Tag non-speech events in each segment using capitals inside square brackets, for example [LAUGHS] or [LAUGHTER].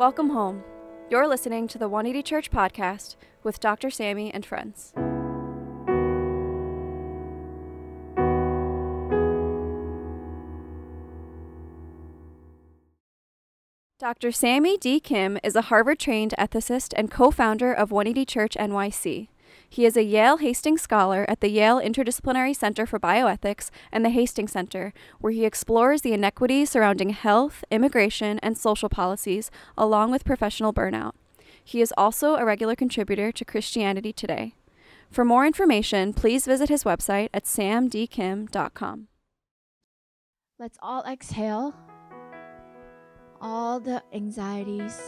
Welcome home. You're listening to the 180 Church podcast with Dr. Sammy and friends. Dr. Sammy D. Kim is a Harvard trained ethicist and co founder of 180 Church NYC. He is a Yale Hastings Scholar at the Yale Interdisciplinary Center for Bioethics and the Hastings Center, where he explores the inequities surrounding health, immigration, and social policies, along with professional burnout. He is also a regular contributor to Christianity Today. For more information, please visit his website at samdkim.com. Let's all exhale all the anxieties,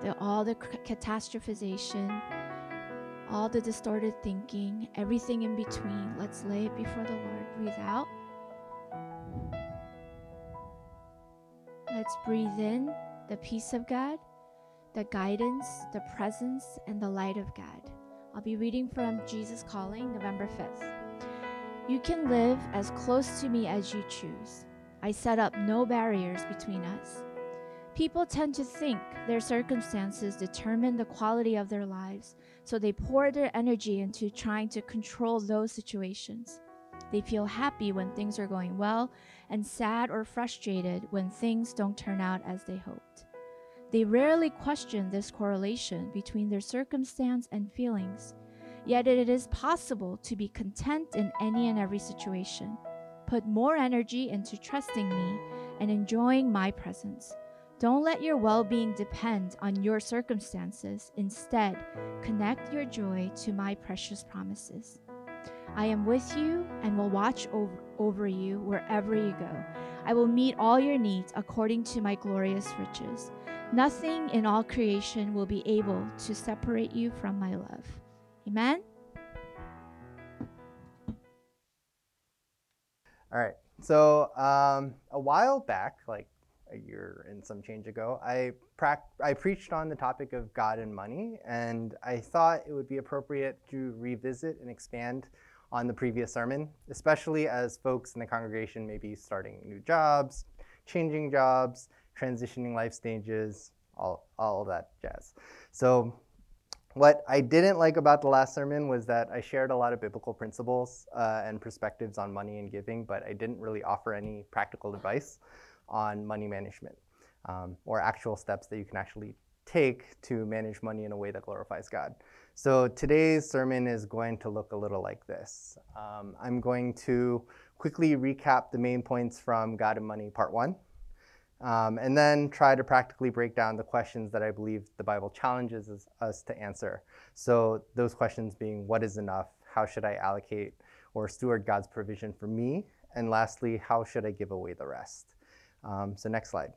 the, all the catastrophization all the distorted thinking, everything in between. Let's lay it before the Lord. Breathe out. Let's breathe in the peace of God, the guidance, the presence, and the light of God. I'll be reading from Jesus Calling, November 5th. You can live as close to me as you choose. I set up no barriers between us. People tend to think their circumstances determine the quality of their lives, so they pour their energy into trying to control those situations. They feel happy when things are going well and sad or frustrated when things don't turn out as they hoped. They rarely question this correlation between their circumstance and feelings, yet it is possible to be content in any and every situation. Put more energy into trusting me and enjoying my presence. Don't let your well being depend on your circumstances. Instead, connect your joy to my precious promises. I am with you and will watch over, over you wherever you go. I will meet all your needs according to my glorious riches. Nothing in all creation will be able to separate you from my love. Amen. All right. So, um, a while back, like a year and some change ago, I, pra- I preached on the topic of God and money, and I thought it would be appropriate to revisit and expand on the previous sermon, especially as folks in the congregation may be starting new jobs, changing jobs, transitioning life stages, all, all that jazz. So, what I didn't like about the last sermon was that I shared a lot of biblical principles uh, and perspectives on money and giving, but I didn't really offer any practical advice on money management um, or actual steps that you can actually take to manage money in a way that glorifies God. So today's sermon is going to look a little like this. Um, I'm going to quickly recap the main points from God and Money Part 1, um, and then try to practically break down the questions that I believe the Bible challenges us to answer. So those questions being what is enough? How should I allocate or steward God's provision for me? And lastly, how should I give away the rest? Um, so next slide.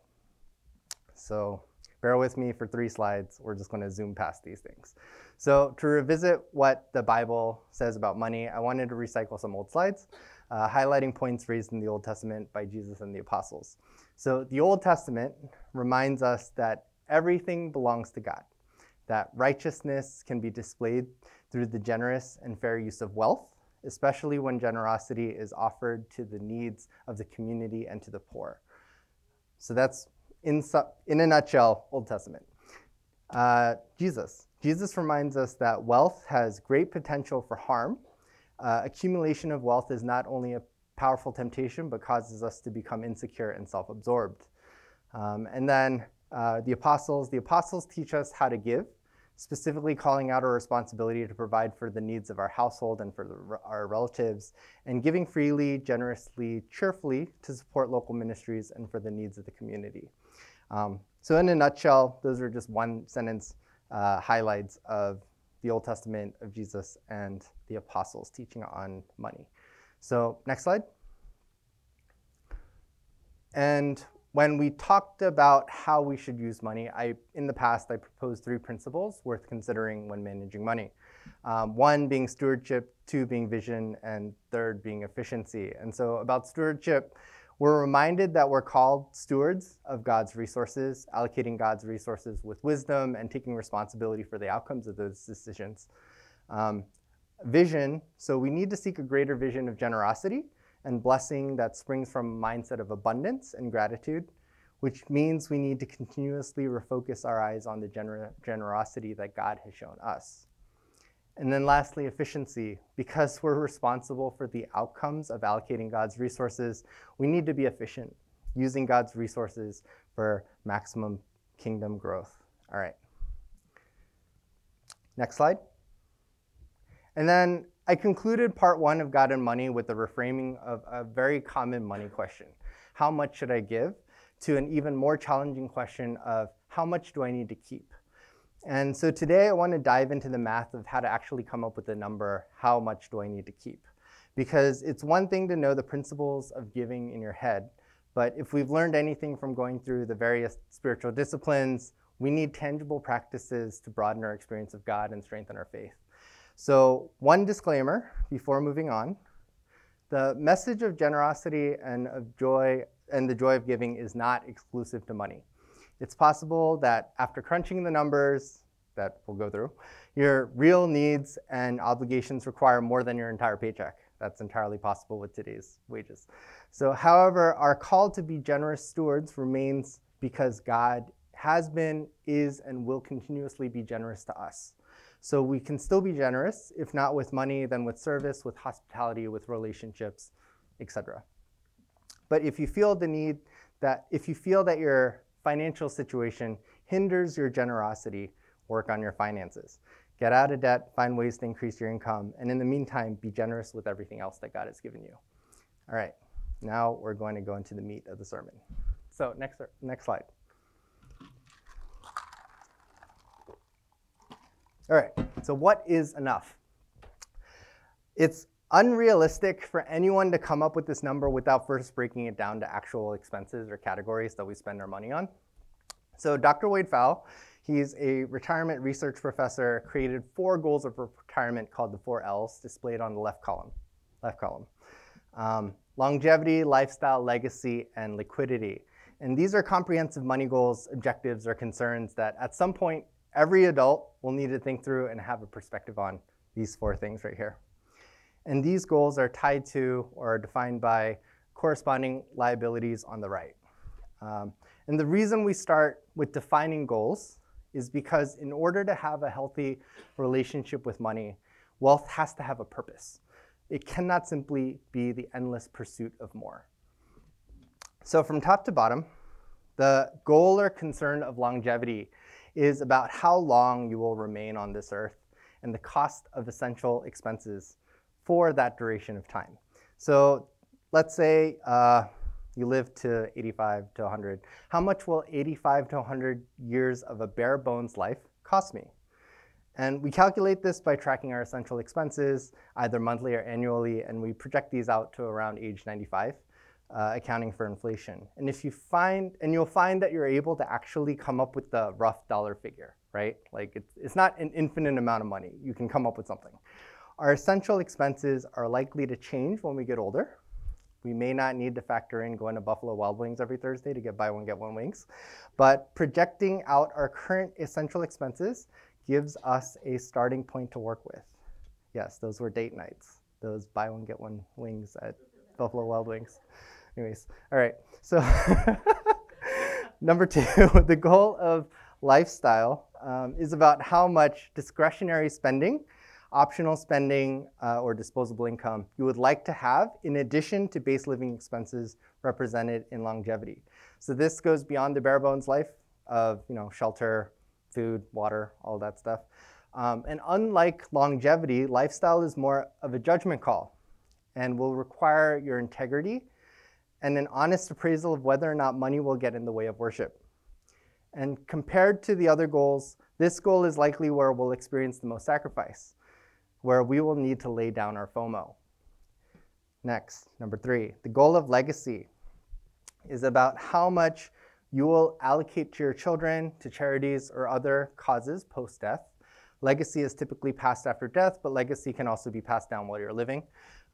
So bear with me for three slides. We're just going to zoom past these things. So to revisit what the Bible says about money, I wanted to recycle some old slides, uh, highlighting points raised in the Old Testament by Jesus and the apostles. So the Old Testament reminds us that everything belongs to God, that righteousness can be displayed through the generous and fair use of wealth, especially when generosity is offered to the needs of the community and to the poor. So that's in, in a nutshell, Old Testament. Uh, Jesus. Jesus reminds us that wealth has great potential for harm. Uh, accumulation of wealth is not only a powerful temptation, but causes us to become insecure and self absorbed. Um, and then uh, the apostles, the apostles teach us how to give specifically calling out our responsibility to provide for the needs of our household and for the, our relatives, and giving freely, generously, cheerfully to support local ministries and for the needs of the community. Um, so, in a nutshell, those are just one sentence uh, highlights of the Old Testament of Jesus and the apostles teaching on money. So, next slide. And when we talked about how we should use money, I, in the past, I proposed three principles worth considering when managing money. Um, one being stewardship, two being vision, and third being efficiency. And so, about stewardship, we're reminded that we're called stewards of God's resources, allocating God's resources with wisdom and taking responsibility for the outcomes of those decisions. Um, vision, so we need to seek a greater vision of generosity and blessing that springs from a mindset of abundance and gratitude. which means we need to continuously refocus our eyes on the gener- generosity that God has shown us. And then lastly, efficiency. Because we're responsible for the outcomes of allocating God's resources, we need to be efficient, using God's resources for maximum kingdom growth. All right. Next slide. And then I concluded part one of God and Money with the reframing of a very common money question How much should I give? to an even more challenging question of How much do I need to keep? And so today I want to dive into the math of how to actually come up with a number how much do I need to keep? Because it's one thing to know the principles of giving in your head, but if we've learned anything from going through the various spiritual disciplines, we need tangible practices to broaden our experience of God and strengthen our faith. So, one disclaimer before moving on the message of generosity and of joy and the joy of giving is not exclusive to money. It's possible that after crunching the numbers that we'll go through, your real needs and obligations require more than your entire paycheck. That's entirely possible with today's wages. So, however, our call to be generous stewards remains because God has been, is, and will continuously be generous to us. So we can still be generous, if not with money, then with service, with hospitality, with relationships, etc. But if you feel the need that if you feel that your financial situation hinders your generosity, work on your finances. Get out of debt, find ways to increase your income, and in the meantime, be generous with everything else that God has given you. All right, now we're going to go into the meat of the sermon. So, next, next slide. All right, so what is enough? It's unrealistic for anyone to come up with this number without first breaking it down to actual expenses or categories that we spend our money on. So Dr. Wade Pfau, he's a retirement research professor, created four goals of retirement called the four L's, displayed on the left column. Left column. Um, longevity, lifestyle, legacy, and liquidity. And these are comprehensive money goals, objectives, or concerns that at some point every adult will need to think through and have a perspective on these four things right here. And these goals are tied to or defined by corresponding liabilities on the right. Um, and the reason we start with defining goals is because in order to have a healthy relationship with money, wealth has to have a purpose. It cannot simply be the endless pursuit of more. So, from top to bottom, the goal or concern of longevity is about how long you will remain on this earth and the cost of essential expenses for that duration of time. So let's say uh, you live to 85 to 100. How much will 85 to 100 years of a bare bones life cost me? And we calculate this by tracking our essential expenses, either monthly or annually, and we project these out to around age 95 uh, accounting for inflation. And if you find, and you'll find that you're able to actually come up with the rough dollar figure, right? Like it's, it's not an infinite amount of money. You can come up with something. Our essential expenses are likely to change when we get older. We may not need to factor in going to Buffalo Wild Wings every Thursday to get buy one, get one wings. But projecting out our current essential expenses gives us a starting point to work with. Yes, those were date nights, those buy one, get one wings at Buffalo Wild Wings. Anyways, all right. So, [LAUGHS] number two, [LAUGHS] the goal of lifestyle um, is about how much discretionary spending, optional spending, uh, or disposable income you would like to have in addition to base living expenses represented in longevity. So, this goes beyond the bare bones life of you know shelter, food, water, all that stuff. Um, and unlike longevity, lifestyle is more of a judgment call and will require your integrity and an honest appraisal of whether or not money will get in the way of worship. And compared to the other goals, this goal is likely where we'll experience the most sacrifice, where we will need to lay down our FOMO. Next, number three, the goal of legacy is about how much you will allocate to your children, to charities, or other causes post death. Legacy is typically passed after death, but legacy can also be passed down while you're living.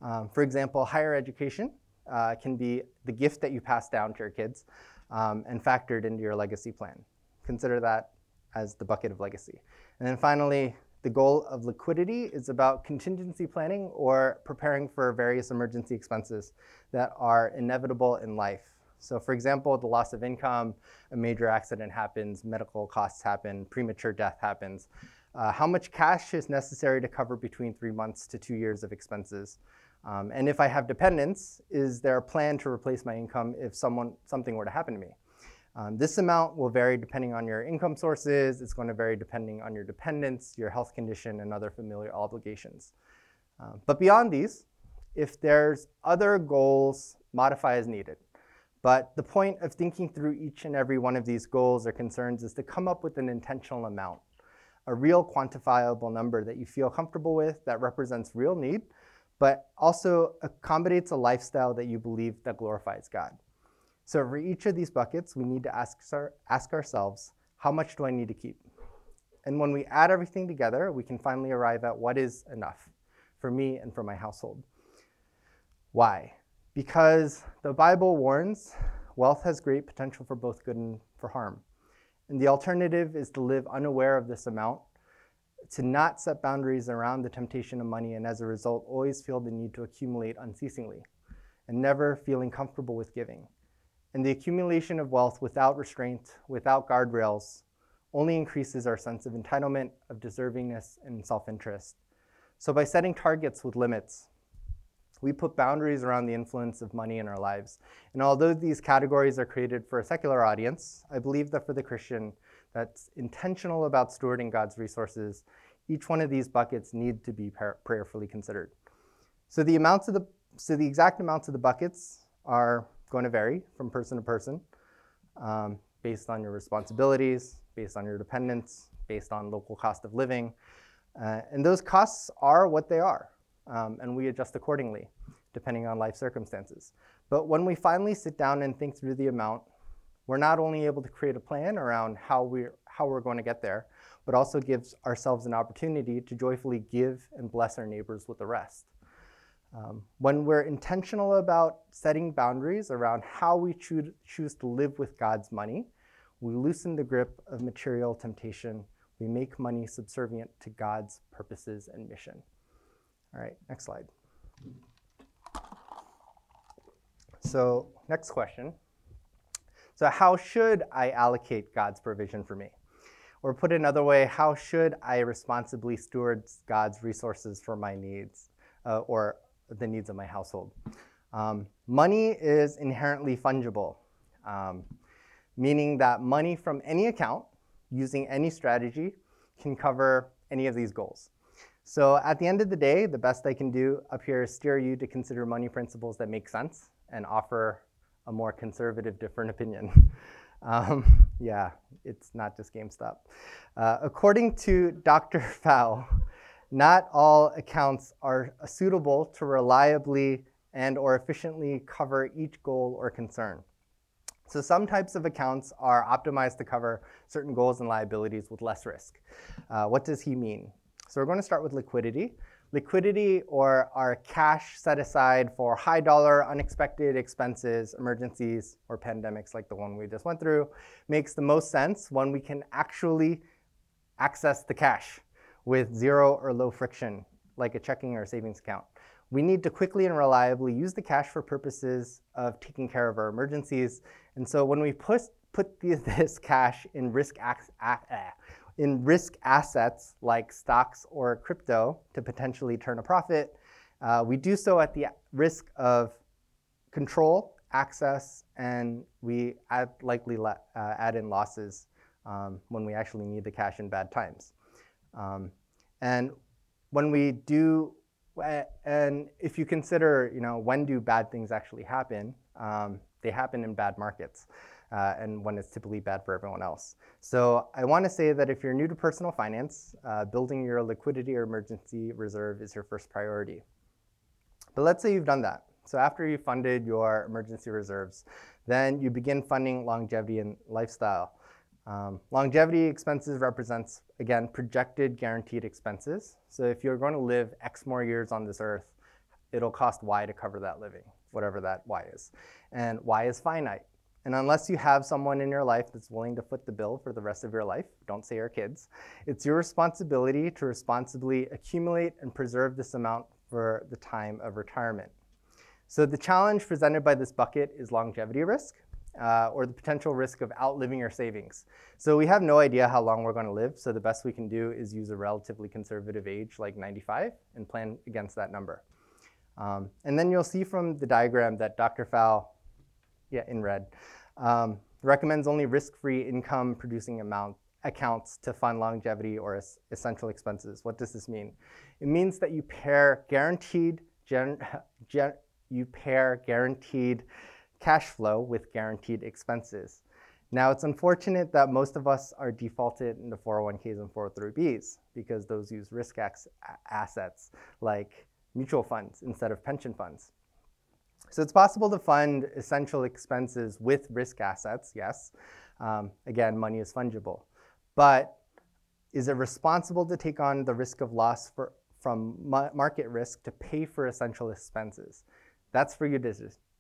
Um, for example, higher education uh, can be the gift that you pass down to your kids um, and factored into your legacy plan. Consider that as the bucket of legacy. And then finally, the goal of liquidity is about contingency planning or preparing for various emergency expenses that are inevitable in life. So, for example, the loss of income, a major accident happens, medical costs happen, premature death happens. Uh, how much cash is necessary to cover between three months to two years of expenses? Um, and if I have dependents, is there a plan to replace my income if someone, something were to happen to me? Um, this amount will vary depending on your income sources. It's going to vary depending on your dependents, your health condition, and other familial obligations. Uh, but beyond these, if there's other goals, modify as needed. But the point of thinking through each and every one of these goals or concerns is to come up with an intentional amount, a real quantifiable number that you feel comfortable with that represents real need, but also accommodates a lifestyle that you believe that glorifies God. So for each of these buckets, we need to ask, ask ourselves, how much do I need to keep? And when we add everything together, we can finally arrive at what is enough for me and for my household. Why? Because the Bible warns wealth has great potential for both good and for harm. And the alternative is to live unaware of this amount, to not set boundaries around the temptation of money, and as a result, always feel the need to accumulate unceasingly and never feeling comfortable with giving. And the accumulation of wealth without restraint, without guardrails, only increases our sense of entitlement, of deservingness, and self interest. So, by setting targets with limits, we put boundaries around the influence of money in our lives. And although these categories are created for a secular audience, I believe that for the Christian that's intentional about stewarding God's resources, each one of these buckets need to be prayerfully considered. So the amounts of the so the exact amounts of the buckets are going to vary from person to person um, based on your responsibilities, based on your dependents, based on local cost of living. Uh, and those costs are what they are um, and we adjust accordingly depending on life circumstances. But when we finally sit down and think through the amount, we're not only able to create a plan around how we're, how we're going to get there, but also gives ourselves an opportunity to joyfully give and bless our neighbors with the rest. Um, when we're intentional about setting boundaries around how we choo- choose to live with God's money, we loosen the grip of material temptation. We make money subservient to God's purposes and mission. All right, next slide. So, next question. So, how should I allocate God's provision for me? Or put another way, how should I responsibly steward God's resources for my needs uh, or the needs of my household? Um, money is inherently fungible, um, meaning that money from any account using any strategy can cover any of these goals. So at the end of the day, the best I can do up here is steer you to consider money principles that make sense and offer a more conservative, different opinion. [LAUGHS] um, yeah, it's not just GameStop. Uh, according to Dr. Pfau, [LAUGHS] not all accounts are suitable to reliably and or efficiently cover each goal or concern. So some types of accounts are optimized to cover certain goals and liabilities with less risk. Uh, what does he mean? So we're going to start with liquidity. Liquidity or our cash set aside for high dollar unexpected expenses, emergencies, or pandemics like the one we just went through makes the most sense when we can actually access the cash with zero or low friction, like a checking or savings account. We need to quickly and reliably use the cash for purposes of taking care of our emergencies. And so when we put, put [LAUGHS] this cash in risk, in risk assets like stocks or crypto to potentially turn a profit, uh, we do so at the risk of control, access, and we add, likely uh, add in losses um, when we actually need the cash in bad times. Um, and when we do, and if you consider, you know, when do bad things actually happen? Um, they happen in bad markets uh, and when it's typically bad for everyone else. So I want to say that if you're new to personal finance, uh, building your liquidity or emergency reserve is your first priority. But let's say you've done that. So after you've funded your emergency reserves, then you begin funding longevity and lifestyle. Um, longevity expenses represents, again, projected guaranteed expenses. So if you're going to live X more years on this earth, it'll cost Y to cover that living, whatever that Y is. And Y is finite. And unless you have someone in your life that's willing to foot the bill for the rest of your life, don't say your kids, it's your responsibility to responsibly accumulate and preserve this amount for the time of retirement. So the challenge presented by this bucket is longevity risk. uh, or the potential risk of outliving your savings. So we have no idea how long we're going to live. So the best we can do is use a relatively conservative age like 95 and plan against that number. Um, and then you'll see from the diagram that Dr. Pfau, yeah, in red, um, recommends only risk-free income producing amount accounts to fund longevity or es- essential expenses. What does this mean? It means that you pair guaranteed gen- [LAUGHS] gen- you pair guaranteed cash flow with guaranteed expenses. Now, it's unfortunate that most of us are defaulted into 401ks and 403bs because those use risk assets like mutual funds instead of pension funds. So it's possible to fund essential expenses with risk assets, yes. Um, again, money is fungible. But is it responsible to take on the risk of loss for, from market risk to pay for essential expenses? That's for you to,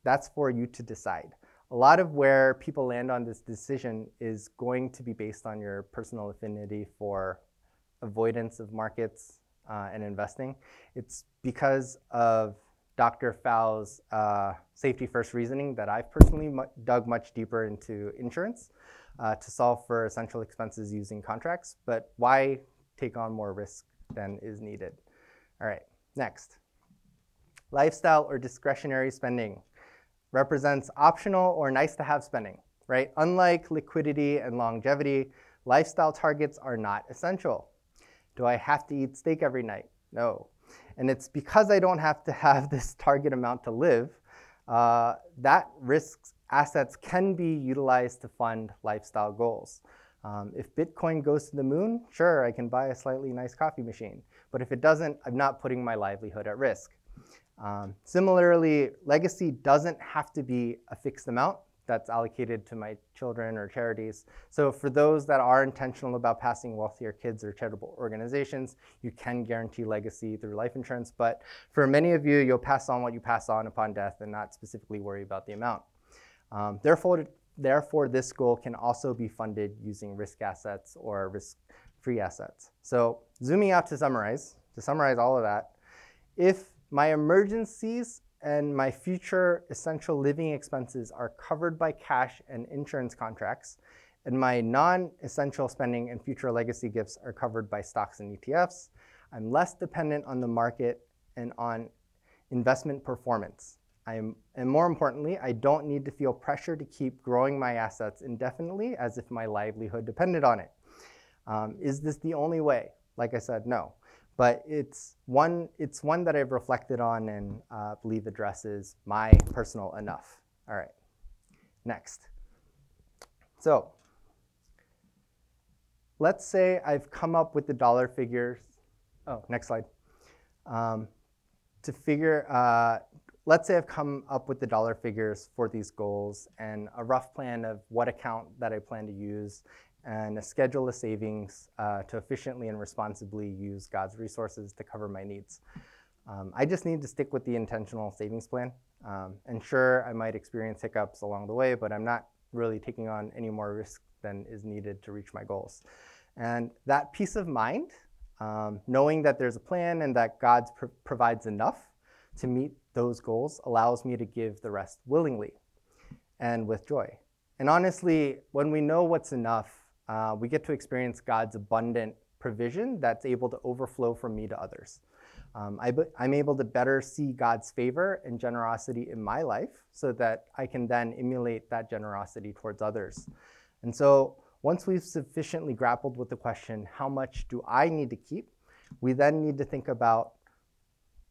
that's for you to decide. A lot of where people land on this decision is going to be based on your personal affinity for avoidance of markets uh, and investing. It's because of Dr. Pfau's uh, safety first reasoning that I've personally dug much deeper into insurance uh, to solve for essential expenses using contracts. But why take on more risk than is needed? All right, next. Lifestyle or discretionary spending represents optional or nice to have spending, right? Unlike liquidity and longevity, lifestyle targets are not essential. Do I have to eat steak every night? No. And it's because I don't have to have this [LAUGHS] target amount to live, uh, that risks assets can be utilized to fund lifestyle goals. Um, if Bitcoin goes to the moon, sure, I can buy a slightly nice coffee machine. But if it doesn't, I'm not putting my livelihood at risk. Um, similarly, legacy doesn't have to be a fixed amount that's allocated to my children or charities. So for those that are intentional about passing wealthier kids or charitable organizations, you can guarantee legacy through life insurance. But for many of you, you'll pass on what you pass on upon death and not specifically worry about the amount. Um, therefore, therefore, this goal can also be funded using risk assets or risk-free assets. So zooming out to summarize, to summarize all of that, if my emergencies and my future essential living expenses are covered by cash and insurance contracts, and my non-essential spending and future legacy gifts are covered by stocks and ETFs, I'm less dependent on the market and on investment performance. I'm, and more importantly, I don't need to feel pressure to keep growing my assets indefinitely as if my livelihood depended on it. Um, is this the only way? Like I said, no but it's one, it's one that I've reflected on and uh, believe addresses my personal enough. All right, next. So let's say I've come up with the dollar figures. Oh, next slide. Um, to figure, uh, let's say I've come up with the dollar figures for these goals and a rough plan of what account that I plan to use and a schedule of savings uh, to efficiently and responsibly use God's resources to cover my needs. Um, I just need to stick with the intentional savings plan. Um, and sure, I might experience hiccups along the way, but I'm not really taking on any more risk than is needed to reach my goals. And that peace of mind, um, knowing that there's a plan and that God pr- provides enough to meet those goals, allows me to give the rest willingly and with joy. And honestly, when we know what's enough, uh, we get to experience God's abundant provision that's able to overflow from me to others. Um, I, am able to better see God's favor and generosity in my life so that I can then emulate that generosity towards others. And so once we've sufficiently grappled with the question, how much do I need to keep? We then need to think about,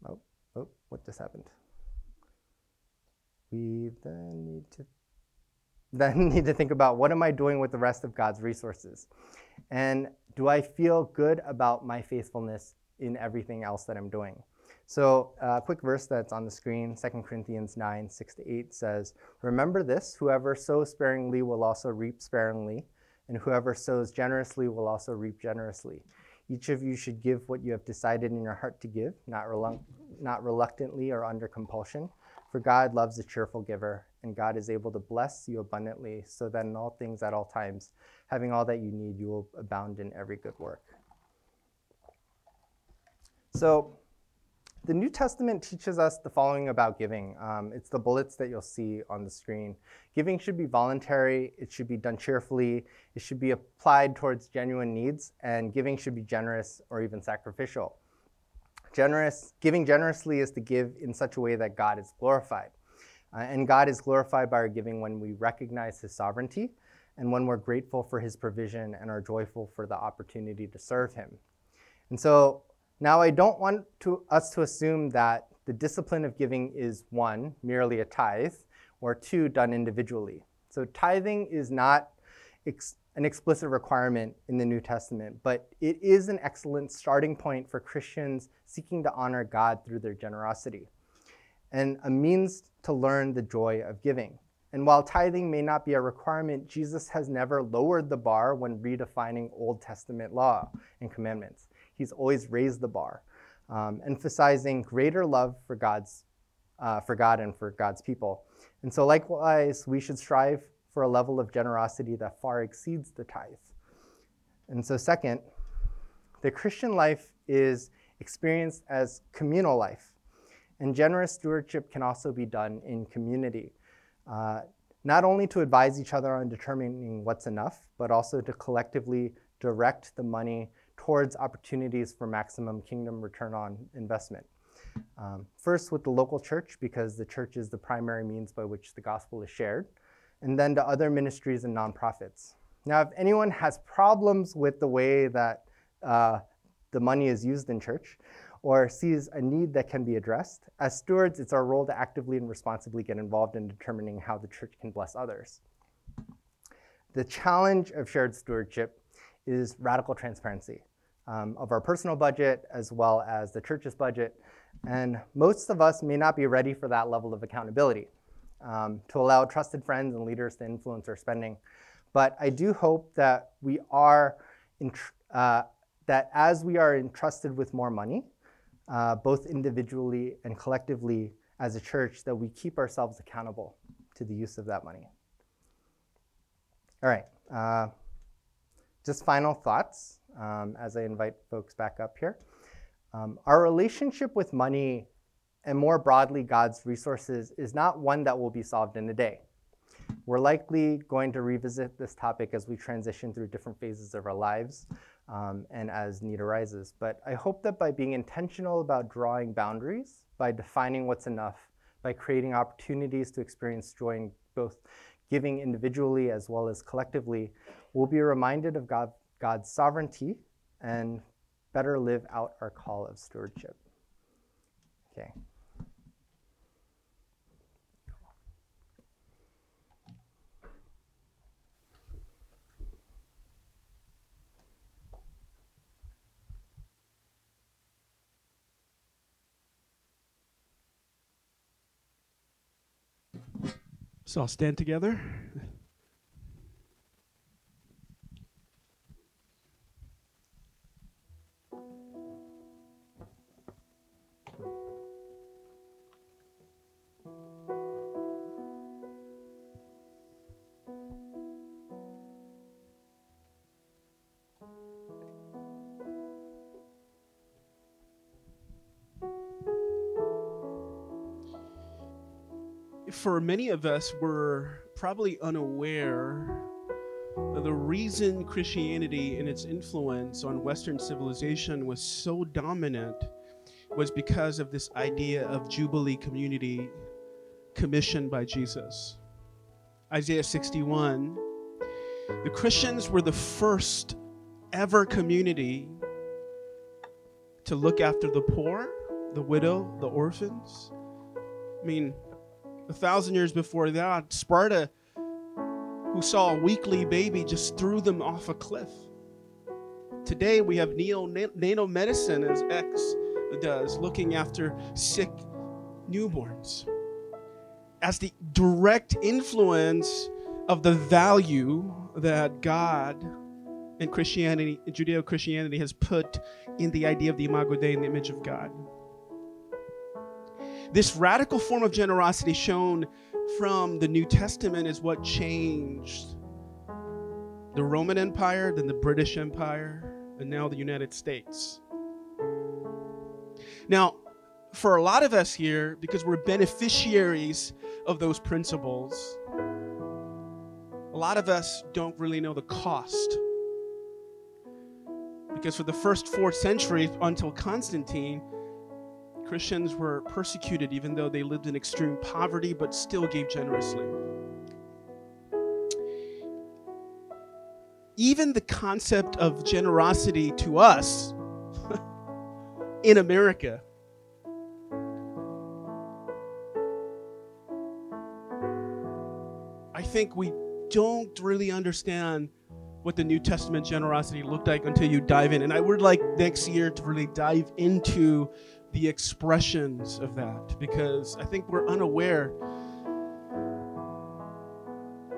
oh, oh what just happened? We then need to then [LAUGHS] need to think about what am I doing with the rest of God's resources? And do I feel good about my faithfulness in everything else that I'm doing? So, a uh, quick verse that's on the screen, 2 Corinthians 9, 6 to 8 says, Remember this whoever sows sparingly will also reap sparingly, and whoever sows generously will also reap generously. Each of you should give what you have decided in your heart to give, not, relu- not reluctantly or under compulsion, for God loves a cheerful giver and God is able to bless you abundantly, so that in all things at all times, having all that you need, you will abound in every good work. So, the New Testament teaches us the following about giving. Um, it's the bullets that you'll see on the screen. Giving should be voluntary, it should be done cheerfully, it should be applied towards genuine needs, and giving should be generous or even sacrificial. Generous, giving generously is to give in such a way that God is glorified. Uh, and God is glorified by our giving when we recognize His sovereignty and when we're grateful for His provision and are joyful for the opportunity to serve Him. And so now I don't want to, us to assume that the discipline of giving is one, merely a tithe, or two, done individually. So tithing is not ex- an explicit requirement in the New Testament, but it is an excellent starting point for Christians seeking to honor God through their generosity and a means to learn the joy of giving. And while tithing may not be a requirement, Jesus has never lowered the bar when redefining Old Testament law and commandments. He's always raised the bar, um, emphasizing greater love for God's uh, for God and for God's people. And so, likewise, we should strive for a level of generosity that far exceeds the tithe. And so, second, the Christian life is experienced as communal life. And generous stewardship can also be done in community, uh, not only to advise each other on determining what's enough, but also to collectively direct the money towards opportunities for maximum kingdom return on investment. Um, first, with the local church, because the church is the primary means by which the gospel is shared, and then to other ministries and nonprofits. Now, if anyone has problems with the way that uh, the money is used in church, or sees a need that can be addressed. As stewards, it's our role to actively and responsibly get involved in determining how the church can bless others. The challenge of shared stewardship is radical transparency um, of our personal budget as well as the church's budget. And most of us may not be ready for that level of accountability um, to allow trusted friends and leaders to influence our spending. But I do hope that we are, in, uh, that as we are entrusted with more money, uh, both individually and collectively as a church, that we keep ourselves accountable to the use of that money. All right, uh, just final thoughts um, as I invite folks back up here. Um, our relationship with money and more broadly God's resources is not one that will be solved in a day. We're likely going to revisit this topic as we transition through different phases of our lives um, and as need arises. But I hope that by being intentional about drawing boundaries, by defining what's enough, by creating opportunities to experience joy in both giving individually as well as collectively, we'll be reminded of God, God's sovereignty and better live out our call of stewardship. Okay. So I'll stand together. For many of us, we're probably unaware of the reason Christianity and its influence on Western civilization was so dominant was because of this idea of Jubilee community commissioned by Jesus. Isaiah 61. The Christians were the first ever community to look after the poor, the widow, the orphans. I mean, a thousand years before that, Sparta, who saw a weakly baby, just threw them off a cliff. Today we have neo medicine, as X does, looking after sick newborns. As the direct influence of the value that God and Christianity, Judeo Christianity, has put in the idea of the Imago Dei in the image of God. This radical form of generosity shown from the New Testament is what changed the Roman Empire, then the British Empire, and now the United States. Now, for a lot of us here, because we're beneficiaries of those principles, a lot of us don't really know the cost. Because for the first four centuries until Constantine, Christians were persecuted even though they lived in extreme poverty but still gave generously. Even the concept of generosity to us [LAUGHS] in America I think we don't really understand what the New Testament generosity looked like until you dive in. And I would like next year to really dive into the expressions of that because I think we're unaware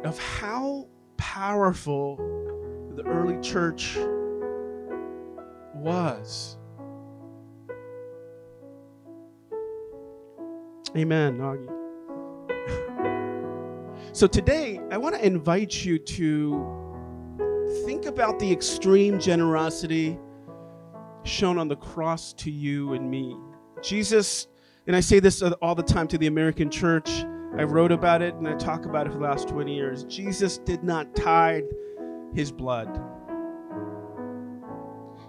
of how powerful the early church was. Amen, Augie. [LAUGHS] so today, I want to invite you to think about the extreme generosity shown on the cross to you and me. Jesus, and I say this all the time to the American church, I wrote about it and I talk about it for the last 20 years. Jesus did not tithe his blood.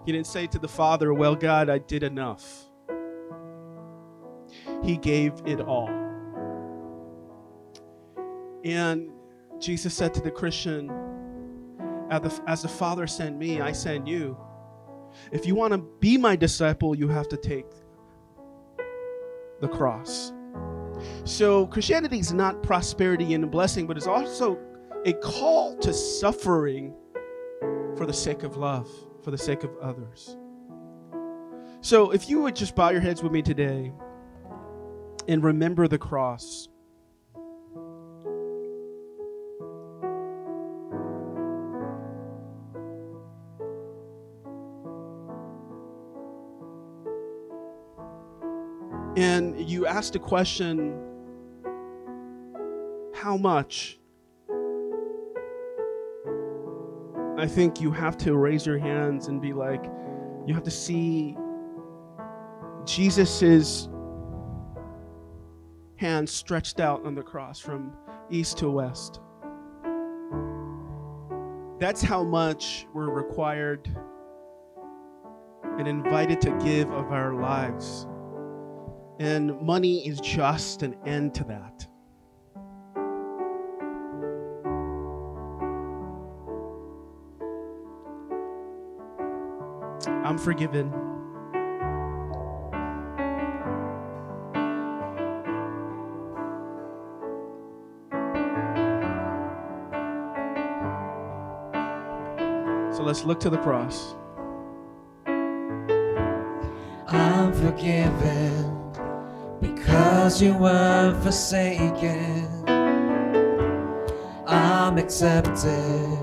He didn't say to the Father, Well, God, I did enough. He gave it all. And Jesus said to the Christian, As the Father sent me, I send you. If you want to be my disciple, you have to take the cross. So Christianity is not prosperity and blessing, but it's also a call to suffering for the sake of love, for the sake of others. So if you would just bow your heads with me today and remember the cross. You asked a question how much? I think you have to raise your hands and be like you have to see jesus's hand stretched out on the cross from east to west. That's how much we're required and invited to give of our lives and money is just an end to that. I'm forgiven. So let's look to the cross. I'm forgiven because you were forsaken. I'm accepted,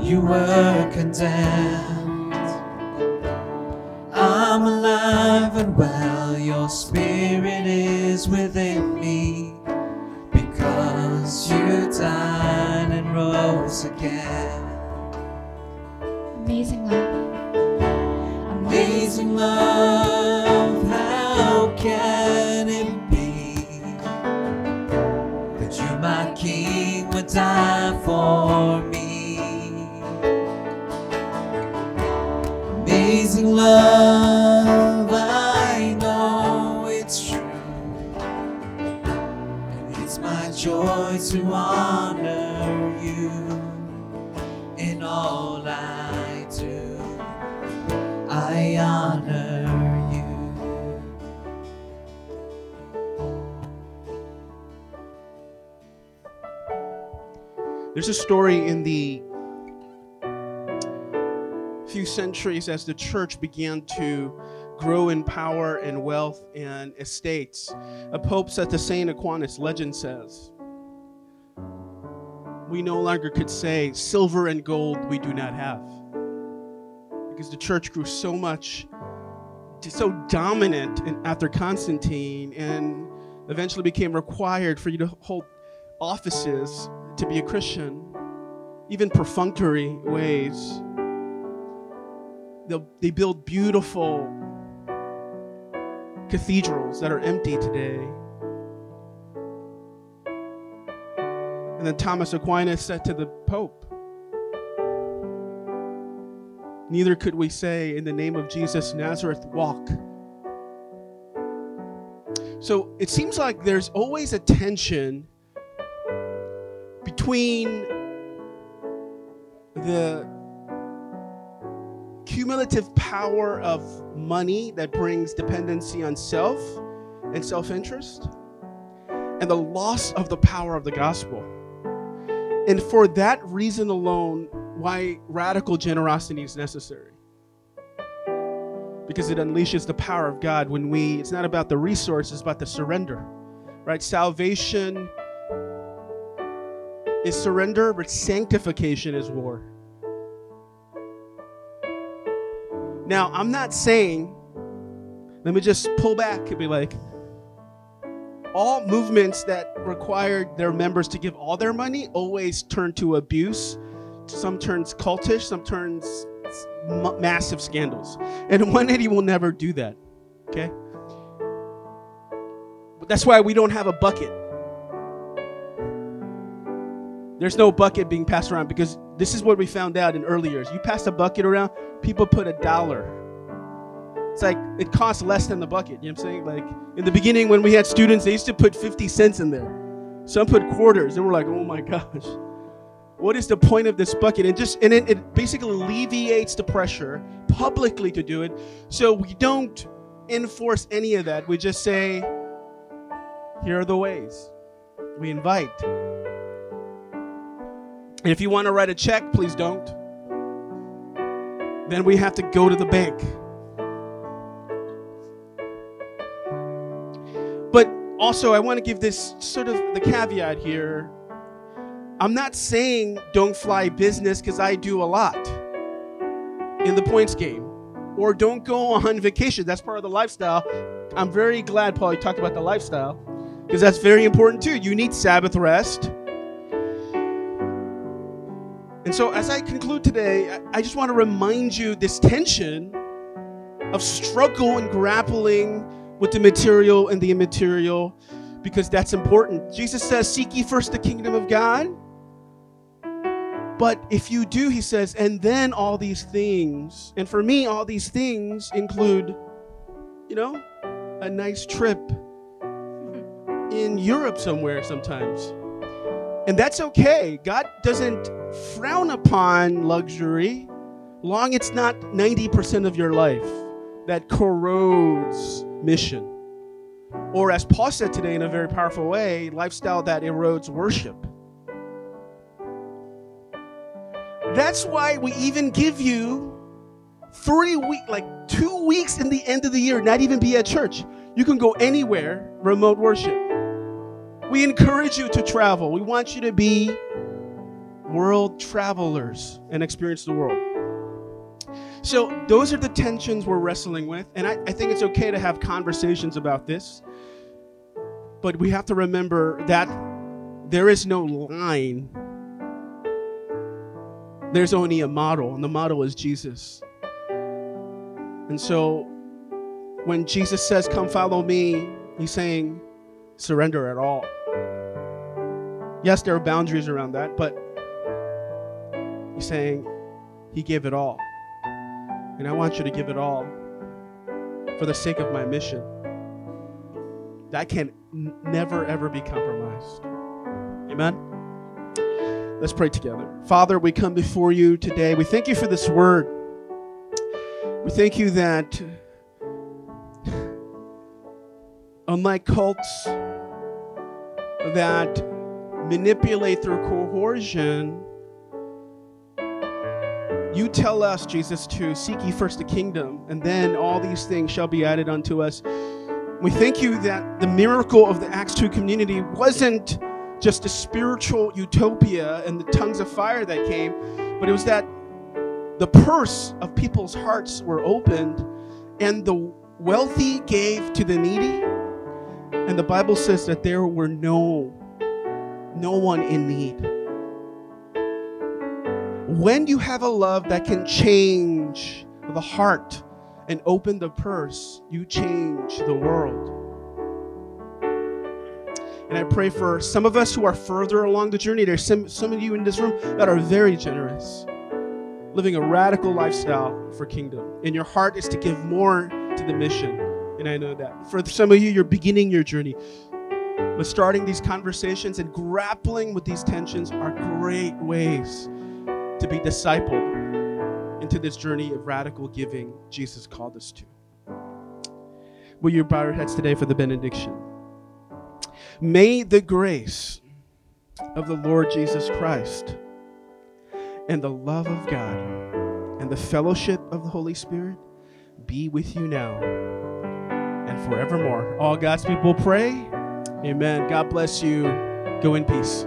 you were condemned. I'm alive and well, your spirit is within me because you died and rose again. There's a story in the few centuries as the church began to grow in power and wealth and estates. A pope said to Saint Aquinas, legend says, we no longer could say, silver and gold we do not have. Because the church grew so much, so dominant after Constantine, and eventually became required for you to hold offices to be a Christian, even perfunctory ways. They'll, they build beautiful cathedrals that are empty today. And then Thomas Aquinas said to the Pope, Neither could we say, In the name of Jesus Nazareth, walk. So it seems like there's always a tension between the cumulative power of money that brings dependency on self and self interest and the loss of the power of the gospel. And for that reason alone, why radical generosity is necessary. Because it unleashes the power of God when we, it's not about the resource, it's about the surrender, right? Salvation is surrender, but sanctification is war. Now, I'm not saying, let me just pull back and be like, all movements that required their members to give all their money always turn to abuse. Some turns cultish, some turns massive scandals. And [LAUGHS] 180 will never do that. Okay? But that's why we don't have a bucket. There's no bucket being passed around because this is what we found out in early years. You pass a bucket around, people put a dollar. It's like it costs less than the bucket. You know what I'm saying? Like in the beginning when we had students, they used to put 50 cents in there. Some put quarters, and we're like, oh my [LAUGHS] gosh. What is the point of this bucket? And just and it, it basically alleviates the pressure publicly to do it. So we don't enforce any of that. We just say, here are the ways. We invite. And if you want to write a check, please don't. Then we have to go to the bank. But also, I want to give this sort of the caveat here. I'm not saying don't fly business because I do a lot in the points game. Or don't go on [LAUGHS] vacation. That's part of the lifestyle. I'm very glad, Paul, you talked about the lifestyle because that's very important too. You need Sabbath rest. And so, as I conclude today, I just want to remind you this tension of struggle and grappling with the material and the immaterial because that's important. Jesus says, Seek ye first the kingdom of God. But if you do, he says, and then all these things, and for me, all these things include, you know, a nice trip in Europe somewhere sometimes. And that's okay. God doesn't frown upon luxury long it's not 90% of your life that corrodes mission. Or as Paul said today in a very powerful way, lifestyle that erodes worship. That's why we even give you three week, like two weeks in the end of the year, not even be at church. You can go anywhere, remote worship. We encourage you to travel. We want you to be world travelers and experience the world. So, those are the tensions we're wrestling with. And I, I, think it's okay to have conversations about this. But we have to remember that there is no line, there's only a model, and the model is Jesus. And so, when Jesus says, Come follow me, he's saying, Surrender at all. Yes, there are boundaries around that, but he's saying, He gave it all. And I want you to give it all for the sake of my mission. That can n- never, ever be compromised. Amen? Let's pray together. Father, we come before you today. We thank you for this word. We thank you that, unlike cults that manipulate through coercion, you tell us, Jesus, to seek ye first the kingdom, and then all these things shall be added unto us. We thank you that the miracle of the Acts 2 community wasn't just a spiritual utopia and the tongues of fire that came, but it was that the purse of people's hearts were opened and the wealthy gave to the needy. And the Bible says that there were no no one in need when you have a love that can change the heart and open the purse, you change the world. And I pray for some of us who are further along the journey. There's some, some of you in this room that are very generous, living a radical lifestyle for kingdom. And your heart is to give more to the mission. And I know that. For some of you, you're beginning your journey. But starting these conversations and grappling with these tensions are great ways to be discipled into this journey of radical giving Jesus called us to. Will you bow your heads today for the benediction? May the grace of the Lord Jesus Christ and the love of God and the fellowship of the Holy Spirit be with you now and forevermore. All God's people pray. Amen. God bless you. Go in peace.